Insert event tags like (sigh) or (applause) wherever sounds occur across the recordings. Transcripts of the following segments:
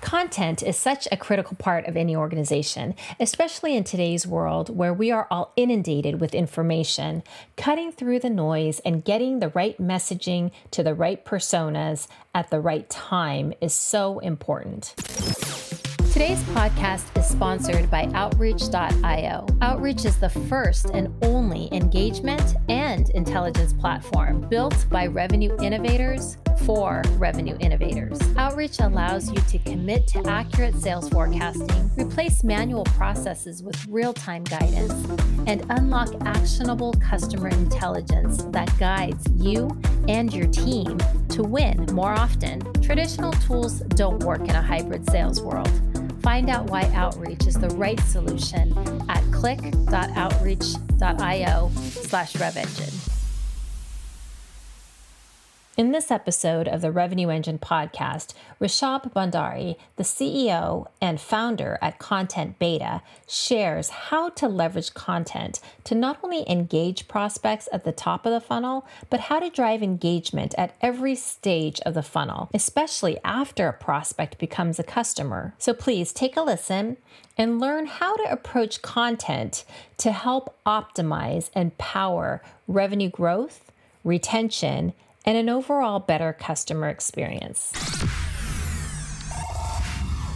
Content is such a critical part of any organization, especially in today's world where we are all inundated with information. Cutting through the noise and getting the right messaging to the right personas at the right time is so important. Today's podcast is sponsored by Outreach.io. Outreach is the first and only engagement and intelligence platform built by revenue innovators for revenue innovators. Outreach allows you to commit to accurate sales forecasting, replace manual processes with real time guidance, and unlock actionable customer intelligence that guides you and your team to win more often. Traditional tools don't work in a hybrid sales world. Find out why Outreach is the right solution at click.outreach.io slash RevEngine. In this episode of the Revenue Engine podcast, Rishabh Bhandari, the CEO and founder at Content Beta, shares how to leverage content to not only engage prospects at the top of the funnel, but how to drive engagement at every stage of the funnel, especially after a prospect becomes a customer. So please take a listen and learn how to approach content to help optimize and power revenue growth, retention, and an overall better customer experience.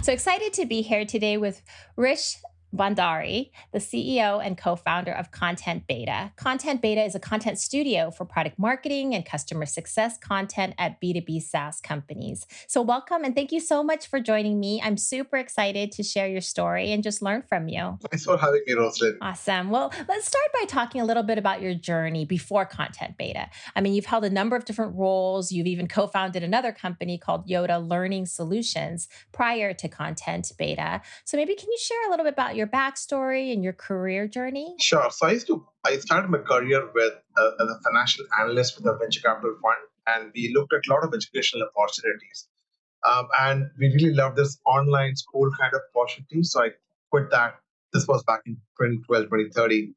So excited to be here today with Rish Bhandari, the CEO and co founder of Content Beta. Content Beta is a content studio for product marketing and customer success content at B2B SaaS companies. So, welcome and thank you so much for joining me. I'm super excited to share your story and just learn from you. Thanks for having me, Rosalyn. Awesome. Well, let's start by talking a little bit about your journey before Content Beta. I mean, you've held a number of different roles. You've even co founded another company called Yoda Learning Solutions prior to Content Beta. So, maybe can you share a little bit about your your backstory and your career journey? Sure. So I used to I started my career with uh, as a financial analyst with a venture capital fund, and we looked at a lot of educational opportunities. Um, and we really loved this online school kind of opportunity. So I quit that. This was back in 2012, 2013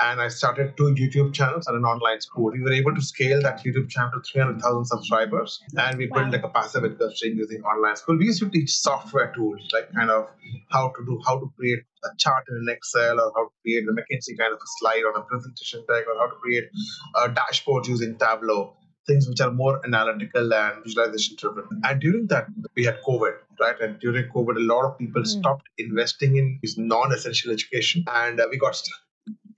and I started two YouTube channels and an online school. We were able to scale that YouTube channel to 300,000 subscribers, and we wow. built like a passive income stream using online school. We used to teach software tools, like kind of how to do, how to create a chart in an Excel, or how to create the McKinsey kind of a slide on a presentation deck, or how to create a dashboard using Tableau. Things which are more analytical and visualization driven. And during that, we had COVID, right? And during COVID, a lot of people mm. stopped investing in this non essential education and uh, we got stuck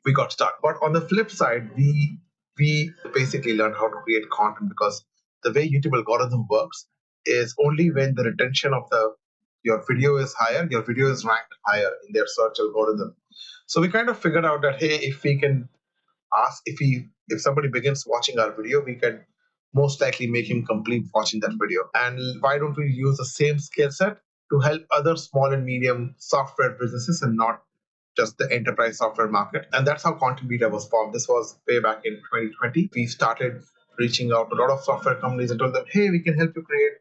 we got stuck. But on the flip side, we we basically learned how to create content because the way YouTube algorithm works is only when the retention of the your video is higher, your video is ranked higher in their search algorithm. So we kind of figured out that hey, if we can ask if he if somebody begins watching our video, we can most likely make him complete watching that video. And why don't we use the same skill set to help other small and medium software businesses and not just the enterprise software market. And that's how Content Beta was formed. This was way back in 2020. We started reaching out to a lot of software companies and told them, hey, we can help you create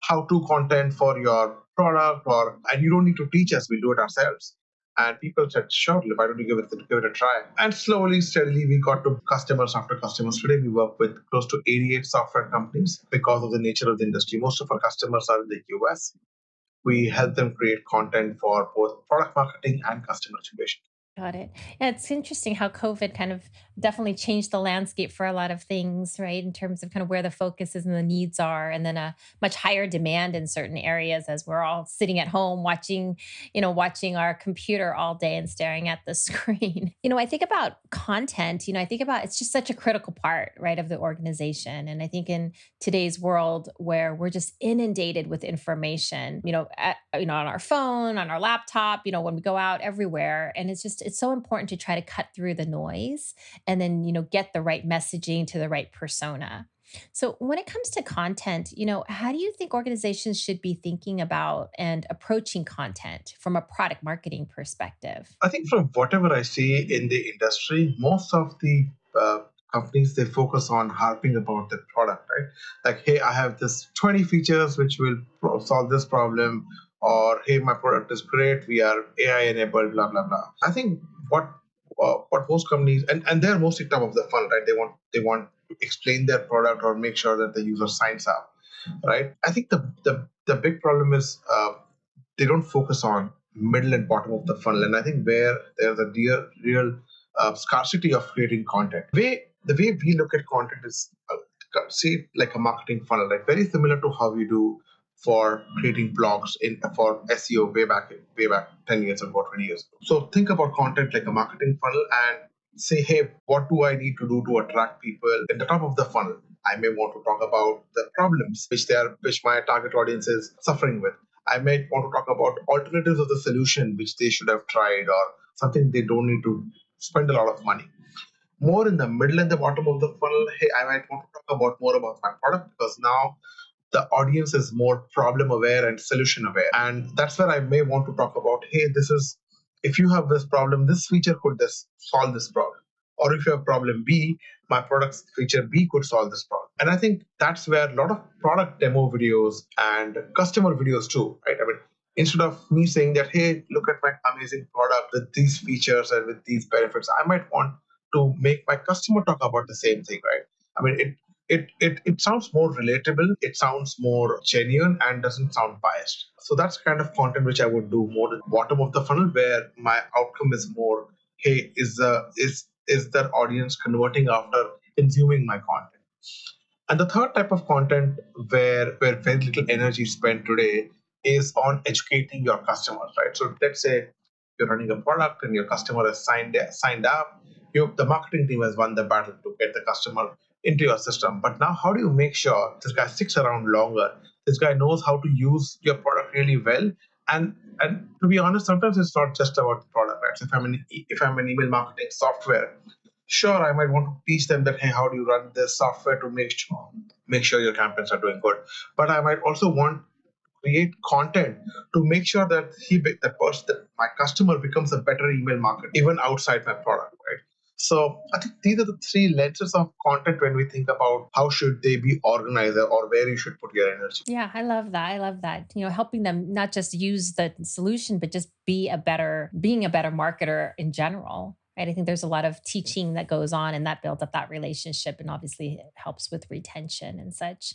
how-to content for your product, or and you don't need to teach us, we'll do it ourselves. And people said, sure, why don't you give it, give it a try? And slowly, steadily, we got to customers after customers. Today, we work with close to 88 software companies because of the nature of the industry. Most of our customers are in the US we help them create content for both product marketing and customer activation. Got it. Yeah, it's interesting how COVID kind of definitely changed the landscape for a lot of things, right? In terms of kind of where the focus is and the needs are, and then a much higher demand in certain areas as we're all sitting at home watching, you know, watching our computer all day and staring at the (laughs) screen. You know, I think about content, you know, I think about it's just such a critical part, right, of the organization. And I think in today's world where we're just inundated with information, you know, at, you know, on our phone, on our laptop, you know, when we go out everywhere, and it's just it's so important to try to cut through the noise and then you know get the right messaging to the right persona So, when it comes to content, you know, how do you think organizations should be thinking about and approaching content from a product marketing perspective? I think from whatever I see in the industry, most of the uh, companies they focus on harping about the product, right? Like, hey, I have this 20 features which will solve this problem, or hey, my product is great, we are AI enabled, blah blah blah. I think what uh, what most companies and, and they're mostly top of the funnel, right? They want they want to explain their product or make sure that the user signs up, right? I think the the, the big problem is uh, they don't focus on middle and bottom of the funnel, and I think where there's a real real uh, scarcity of creating content. Way the way we look at content is uh, see like a marketing funnel, like very similar to how we do for creating blogs in for SEO way back way back 10 years ago, 20 years ago. So think about content like a marketing funnel and say, hey, what do I need to do to attract people at the top of the funnel? I may want to talk about the problems which they are which my target audience is suffering with. I may want to talk about alternatives of the solution which they should have tried or something they don't need to spend a lot of money. More in the middle and the bottom of the funnel, hey, I might want to talk about more about my product because now the audience is more problem aware and solution aware. And that's where I may want to talk about hey, this is, if you have this problem, this feature could this solve this problem. Or if you have problem B, my product's feature B could solve this problem. And I think that's where a lot of product demo videos and customer videos too, right? I mean, instead of me saying that, hey, look at my amazing product with these features and with these benefits, I might want to make my customer talk about the same thing, right? I mean, it it, it it sounds more relatable it sounds more genuine and doesn't sound biased. So that's kind of content which i would do more the bottom of the funnel where my outcome is more hey is the is is that audience converting after consuming my content? And the third type of content where where very little energy is spent today is on educating your customers right? So let's say you're running a product and your customer has signed signed up you the marketing team has won the battle to get the customer into your system. But now, how do you make sure this guy sticks around longer? This guy knows how to use your product really well. And and to be honest, sometimes it's not just about the product, right? So if I'm an if I'm an email marketing software, sure, I might want to teach them that hey, how do you run this software to make sure make sure your campaigns are doing good. But I might also want create content to make sure that he that person that my customer becomes a better email marketer even outside my product so I think these are the three lenses of content when we think about how should they be organized or where you should put your energy. Yeah, I love that. I love that. You know, helping them not just use the solution, but just be a better, being a better marketer in general right? I think there's a lot of teaching that goes on and that builds up that relationship and obviously it helps with retention and such.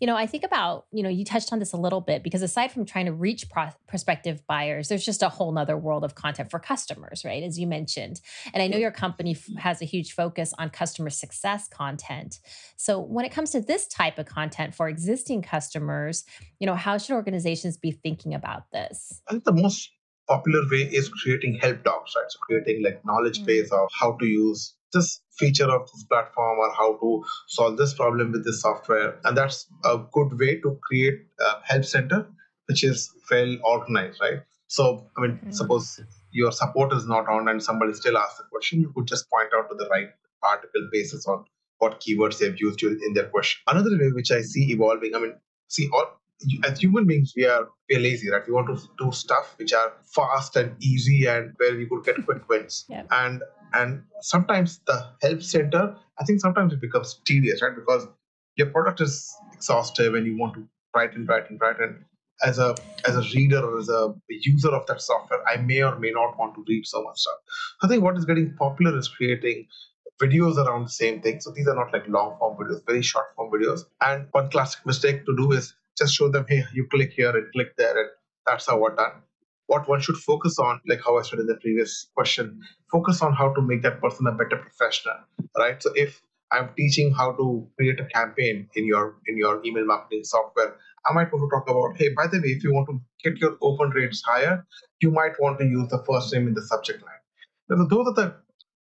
You know, I think about, you know, you touched on this a little bit because aside from trying to reach pro- prospective buyers, there's just a whole nother world of content for customers, right? As you mentioned. And I know your company f- has a huge focus on customer success content. So when it comes to this type of content for existing customers, you know, how should organizations be thinking about this? I think the most popular way is creating help docs, right? So creating like knowledge mm-hmm. base of how to use this feature of this platform or how to solve this problem with this software. And that's a good way to create a help center, which is well organized, right? So, I mean, mm-hmm. suppose your support is not on and somebody still asks the question, you could just point out to the right article basis on what keywords they've used in their question. Another way which I see evolving, I mean, see, all as human beings, we are we are lazy, right? We want to do stuff which are fast and easy and where we could get quick wins. (laughs) And and sometimes the help center, I think sometimes it becomes tedious, right? Because your product is exhaustive and you want to write and write and write and as a as a reader or as a user of that software, I may or may not want to read so much stuff. I think what is getting popular is creating videos around the same thing. So these are not like long form videos, very short form videos. And one classic mistake to do is just show them, hey, you click here and click there, and that's how we're done. What one should focus on, like how I said in the previous question, focus on how to make that person a better professional, right? So if I'm teaching how to create a campaign in your in your email marketing software, I might want to talk about, hey, by the way, if you want to get your open rates higher, you might want to use the first name in the subject line. So those are the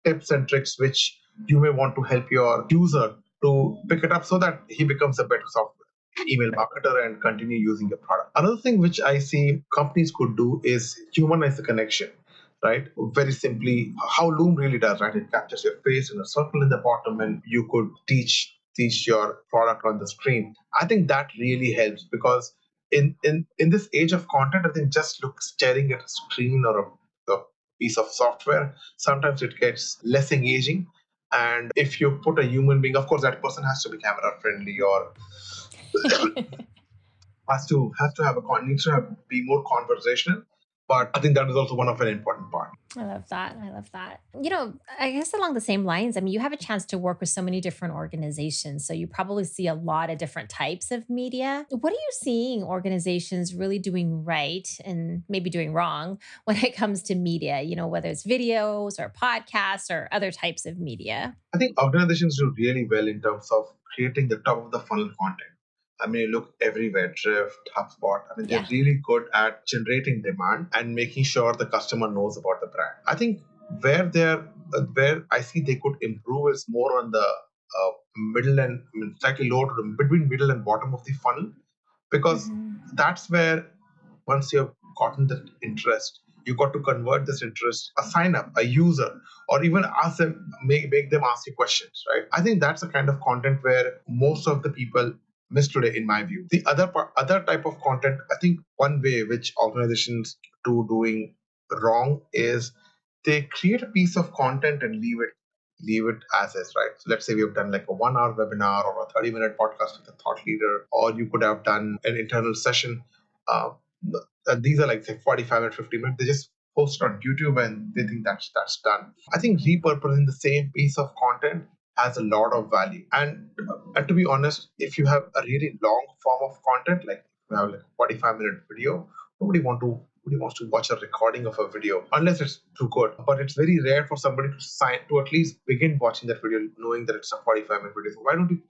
tips and tricks which you may want to help your user to pick it up so that he becomes a better software email marketer and continue using your product. Another thing which I see companies could do is humanize the connection, right? Very simply, how Loom really does, right? It captures your face in a circle in the bottom, and you could teach teach your product on the screen. I think that really helps because in in in this age of content, I think just look staring at a screen or a, a piece of software, sometimes it gets less engaging. And if you put a human being, of course, that person has to be camera friendly or (laughs) has to has to have a needs to have, be more conversational but I think that is also one of an important part. I love that. I love that. You know, I guess along the same lines, I mean, you have a chance to work with so many different organizations. So you probably see a lot of different types of media. What are you seeing organizations really doing right and maybe doing wrong (laughs) when it comes to media, you know, whether it's videos or podcasts or other types of media? I think organizations do really well in terms of creating the top of the funnel content. I mean, look everywhere, Drift, HubSpot. I mean, they're yeah. really good at generating demand and making sure the customer knows about the brand. I think where they're uh, where I see they could improve is more on the uh, middle and I mean, slightly lower to the between middle and bottom of the funnel, because mm-hmm. that's where once you've gotten the interest, you got to convert this interest, a sign up, a user, or even ask them, make, make them ask you questions, right? I think that's the kind of content where most of the people miss today, in my view. The other part, other type of content, I think one way which organizations do doing wrong is they create a piece of content and leave it leave it as is, right? So let's say we have done like a one hour webinar or a 30 minute podcast with a thought leader, or you could have done an internal session. Uh, these are like say 45 and 50 minutes. They just post on YouTube and they think that's that's done. I think repurposing the same piece of content has a lot of value. And, and to be honest, if you have a really long form of content, like you have like a 45 minute video, nobody want to nobody wants to watch a recording of a video unless it's too good. But it's very rare for somebody to sign to at least begin watching that video knowing that it's a 45 minute video. So why don't you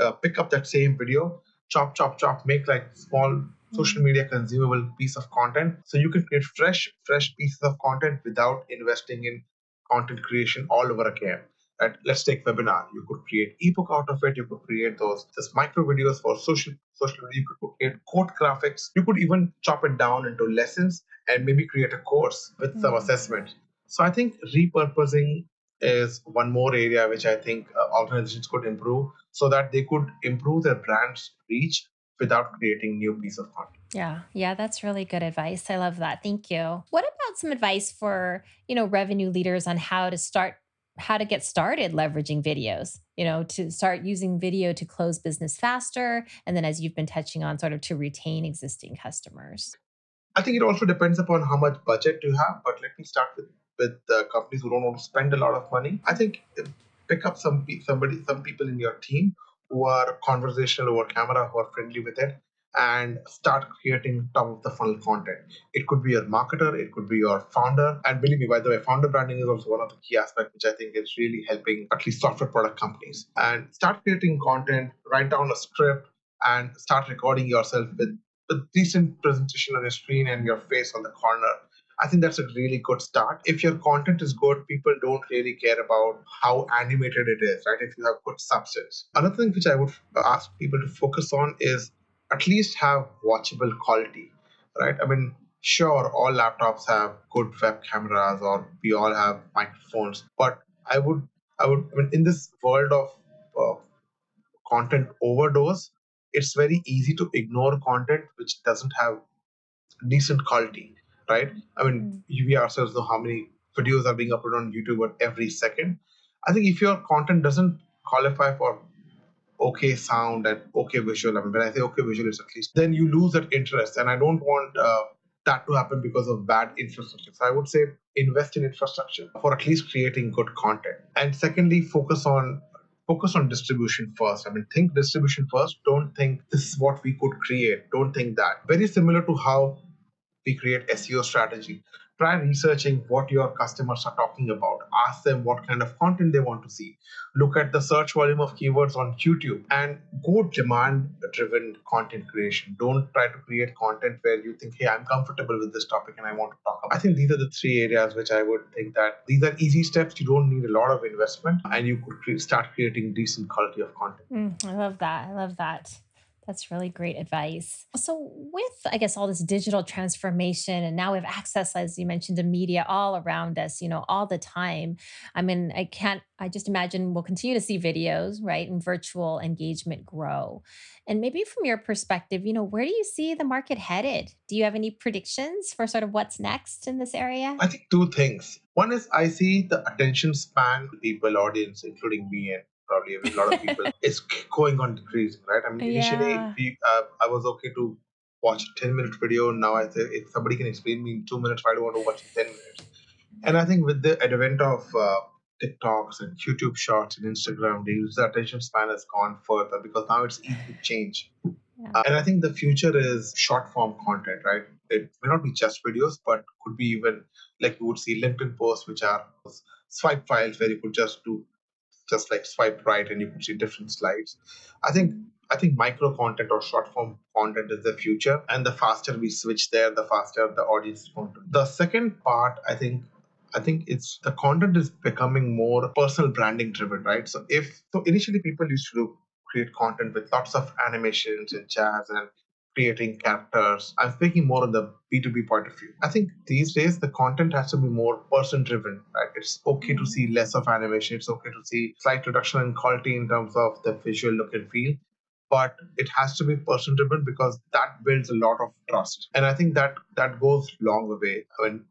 uh, pick up that same video, chop, chop, chop, make like small social media consumable piece of content so you can create fresh fresh pieces of content without investing in content creation all over again Right? Let's take webinar. You could create ebook out of it. You could create those just micro videos for social social media. You could create code graphics. You could even chop it down into lessons and maybe create a course with mm-hmm. some assessment. So I think repurposing is one more area which I think uh, organizations could improve so that they could improve their brand's reach without creating new piece of content. Yeah, yeah, that's really good advice. I love that. Thank you. What about some advice for, you know, revenue leaders on how to start how to get started leveraging videos, you know, to start using video to close business faster. And then, as you've been touching on, sort of to retain existing customers. I think it also depends upon how much budget you have. But let me start with with companies who don't want to spend a lot of money. I think uh, pick up some somebody, some people in your team who are conversational over camera, who are friendly with it, and start creating top of the funnel content. It could be your marketer, it could be your founder. And believe me, by the way, founder branding is also one of the key aspects which I think is really helping at least software product companies. And start creating content, write down a script, and start recording yourself with a decent presentation on your screen and your face on the corner. I think that's a really good start. If your content is good, people don't really care about how animated it is, right? If you have good substance. Another thing which I would ask people to focus on is at least have watchable quality, right? I mean, sure, all laptops have good web cameras or we all have microphones, but I would, I would, I mean, in this world of uh, content overdose, it's very easy to ignore content which doesn't have decent quality, right? I mean, mm. we ourselves know how many videos are being uploaded on YouTube every second. I think if your content doesn't qualify for okay sound and okay visual. I mean, when I say okay visual, it's at least then you lose that interest. And I don't want uh, that to happen because of bad infrastructure. So I would say invest in infrastructure for at least creating good content. And secondly, focus on focus on distribution first. I mean, think distribution first. Don't think this is what we could create. Don't think that. Very similar to how we create SEO strategy try researching what your customers are talking about. Ask them what kind of content they want to see. Look at the search volume of keywords on youtube and go demand driven content creation. Don't try to create content where you think hey i'm comfortable with this topic and i want to talk about i think these are the three areas which i would think that these are easy steps. You don't need a lot of investment and you could start creating decent quality of content. Mm, i love that. I love that That's really great advice. So, with, I guess, all this digital transformation, and now we have access, as you mentioned, to media all around us, you know, all the time. I mean, I can't, I just imagine we'll continue to see videos, right? And virtual engagement grow. And maybe from your perspective, you know, where do you see the market headed? Do you have any predictions for sort of what's next in this area? I think two things. One is I see the attention span people, audience, including me and probably a lot of people, (laughs) it's going on decreasing, right? I mean, initially, Yeah. we, uh, I was okay to watch a 10 minute video. Now I say, if somebody can explain me in two minutes, why do I want to watch it 10 minutes? And I think with the advent of uh, TikToks and YouTube Shorts and Instagram Reels, the attention span has gone further because now it's easy to change. Yeah. Uh, and I think the future is short form content, right? It may not be just videos, but could be even like you would see LinkedIn posts, which are swipe files where you could just do just like swipe right and you can see different slides. I think I think micro content or short form content is the future, and the faster we switch there, the faster the audience is going to. The second part, I think, I think it's the content is becoming more personal branding driven, right? So if so, initially people used to do, create content with lots of animations and jazz and creating characters. I'm speaking more on the B2B point of view. I think these days the content has to be more person driven, right? It's okay to mm-hmm. see less of animation. It's okay to see slight reduction in quality in terms of the visual look and feel. But it has to be person driven because that builds a lot of trust. And I think that that goes long way when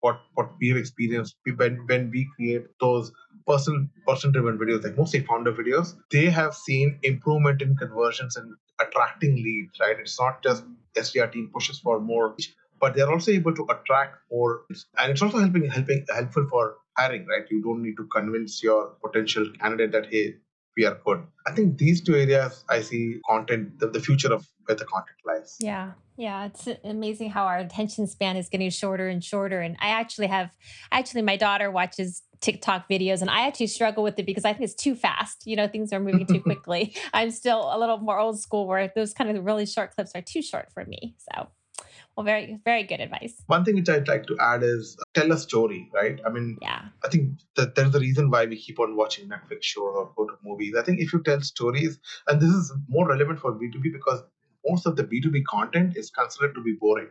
what what we have experienced when when we create those person person driven videos like mostly founder videos they have seen improvement in conversions and attracting leads right? It's not just sdr team pushes for more but they're also able to attract more and it's also helping helping helpful for hiring right? You don't need to convince your potential candidate that hey we are good. I think these two areas i see content the, the future of where the content lies. Yeah. Yeah. It's amazing how our attention span is getting shorter and shorter. And I actually have, actually, my daughter watches TikTok videos and I actually struggle with it because I think it's too fast. You know, things are moving too (laughs) quickly. I'm still a little more old school where those kind of really short clips are too short for me. So, well, very, very good advice. One thing which I'd like to add is uh, tell a story, right? I mean, Yeah. I think that there's a reason why we keep on watching Netflix shows or go to movies. I think if you tell stories, and this is more relevant for B2B because most of the B2B content is considered to be boring,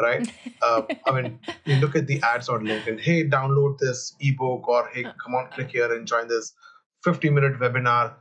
right? Uh, I mean, (laughs) you look at the ads on LinkedIn, hey, download this ebook, or hey, come on, click here and join this 50 minute webinar.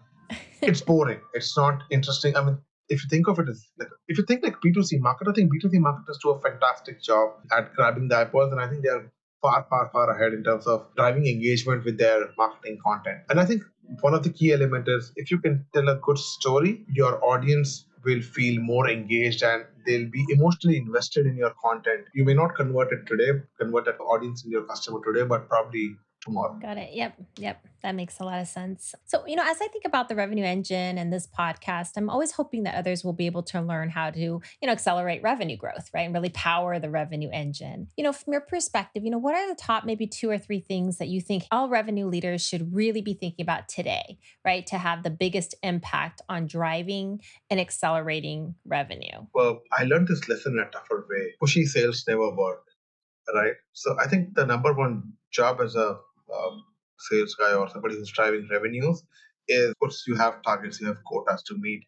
It's (laughs) boring. It's not interesting. I mean, if you think of it as like, if you think like B2C marketer, I think B2C marketers do a fantastic job at grabbing the eyeballs, and I think they're far, far, far ahead in terms of driving engagement with their marketing content. And I think one of the key elements is if you can tell a good story, your audience will feel more engaged and they'll be emotionally invested in your content. You may not convert it today, convert that audience in your customer today, but probably tomorrow. Got it. Yep. Yep. That makes a lot of sense. So, you know, as I think about the revenue engine and this podcast, I'm always hoping that others will be able to learn how to, you know, accelerate revenue growth, right? And really power the revenue engine. You know, from your perspective, you know, what are the top maybe two or three things that you think all revenue leaders should really be thinking about today, right? To have the biggest impact on driving and accelerating revenue. Well, I learned this lesson in a tougher way. Pushy sales never work, right? So I think the number one job as a um, sales guy or somebody who's driving revenues is, of course, you have targets, you have quotas to meet,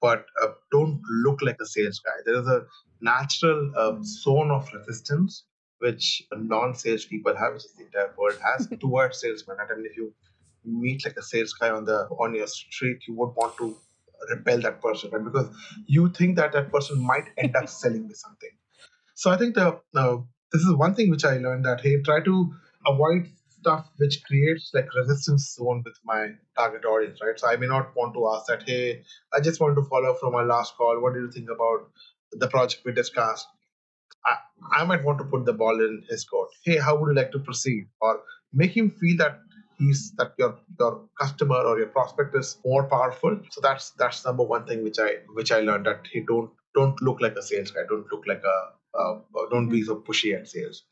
but uh, don't look like a sales guy. There is a natural uh, zone of resistance which non-sales people have, which is the entire world has, (laughs) towards salesmen. I mean, if you meet like a sales guy on the on your street, you would want to repel that person, right? Because you think that that person might end up selling me something. So I think the uh, this is one thing which I learned that hey, try to avoid stuff which creates like resistance zone with my target audience, right? So I may not want to ask that, hey, I just want to follow up from our last call. What do you think about the project we discussed? I, I might want to put the ball in his court. Hey, how would you like to proceed? Or make him feel that he's that your your customer or your prospect is more powerful. So that's that's number one thing which I which I learned that he don't don't look like a sales guy. Don't look like a uh, don't be so pushy at sales.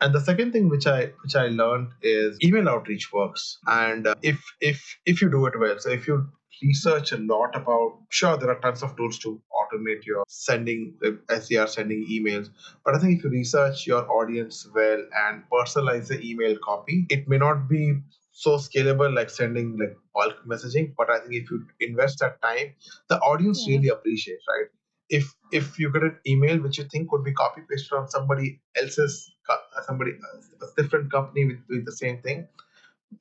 And the second thing which I which I learned is email outreach works. And uh, if if if you do it well, so if you research a lot about sure there are tons of tools to automate your sending uh, SDR sending emails, but I think if you research your audience well and personalize the email copy, it may not be so scalable like sending like bulk messaging but i think if you invest that time the audience Yeah. really appreciates right if if you get an email which you think could be copy pasted on somebody else's somebody a different company with doing the same thing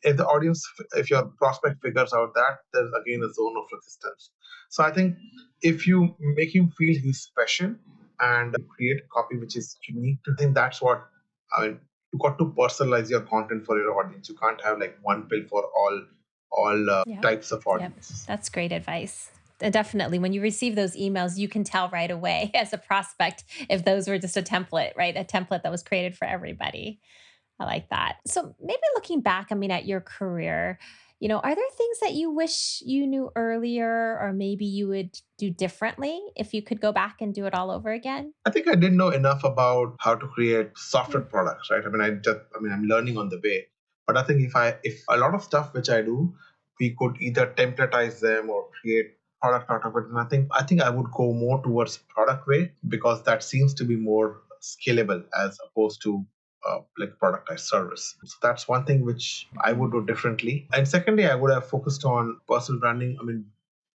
if the audience if your prospect figures out that there's again a zone of resistance so i think if you make him feel he's special and create a copy which is unique to him that's what i mean you got to personalize your content for your audience you can't have like one pill for all all uh, Yeah. types of Yep. audiences That's great advice. And definitely, when you receive those emails, you can tell right away (laughs) as a prospect if those were just a template, right? A template that was created for everybody. I like that. So maybe looking back, I mean, at your career, you know, are there things that you wish you knew earlier, or maybe you would do differently if you could go back and do it all over again? I think I didn't know enough about how to create software mm. products, right? I mean, I just, I mean, I'm learning on the way. But I think if I, if a lot of stuff which I do, we could either templatize them or create product out of it. And I think, I think I would go more towards product way because that seems to be more scalable as opposed to uh, like productized service. So that's one thing which I would do differently. And secondly, I would have focused on personal branding. I mean,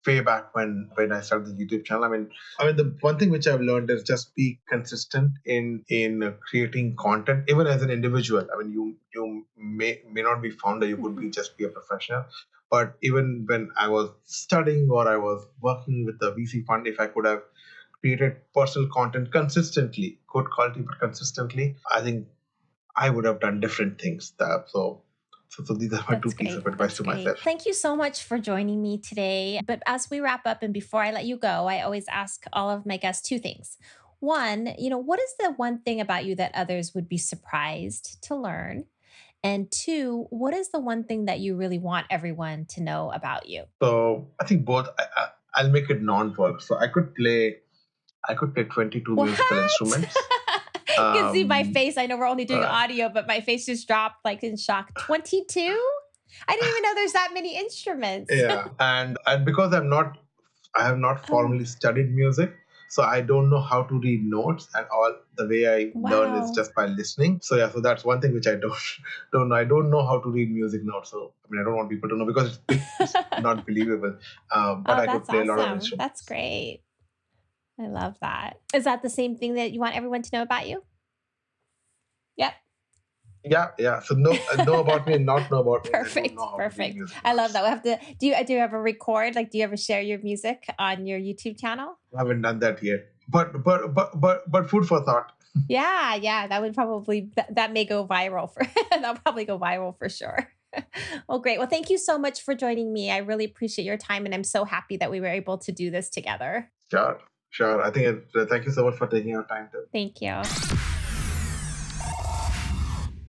way back when when I started the YouTube channel. I mean, I mean the one thing which I've learned is just be consistent in in creating content, even as an individual. I mean, you you may may not be founder, you could be just be a professional. But even when I was studying or I was working with the VC fund, if I could have created personal content consistently, good quality but consistently, I think I would have done different things. That, so, so, so these are my two That's pieces of advice That's to great. myself. Thank you so much for joining me today. But as we wrap up and before I let you go, I always ask all of my guests two things. One, you know, what is the one thing about you that others would be surprised to learn? And two, what is the one thing that you really want everyone to know about you? So I think both. I, I, I'll make it non-work. So I could play, I could play twenty-two musical instruments. (laughs) you can see my Um, face. I know we're only doing uh, audio, but my face just dropped like in shock. 22? I didn't even know there's that many instruments. Yeah, and and because I'm not, I have not Oh. formally studied music, so I don't know how to read notes, and all the way I learn is just by listening. So yeah, so that's one thing which I don't (laughs) don't know. I don't know how to read music notes. So I mean, I don't want people to know because it's, (laughs) it's not believable. Um, but oh, I could play a lot of awesome. instruments. That's great. I love that. Is that the same thing that you want everyone to know about you? Yep. Yeah, yeah. So know uh, know about me and not know about me. (laughs) Perfect. know how to read Perfect. I love that. We have to do you do you ever record? Like do you ever share your music on your YouTube channel? I haven't done that yet. But but but but but food for thought. (laughs) Yeah, yeah. That would probably that, that may go viral for (laughs) that'll probably go viral for sure. well, great. Well, thank you so much for joining me. I really appreciate your time and I'm so happy that we were able to do this together. Sure, sure. I think it, thank you so much for taking your time to Thank you.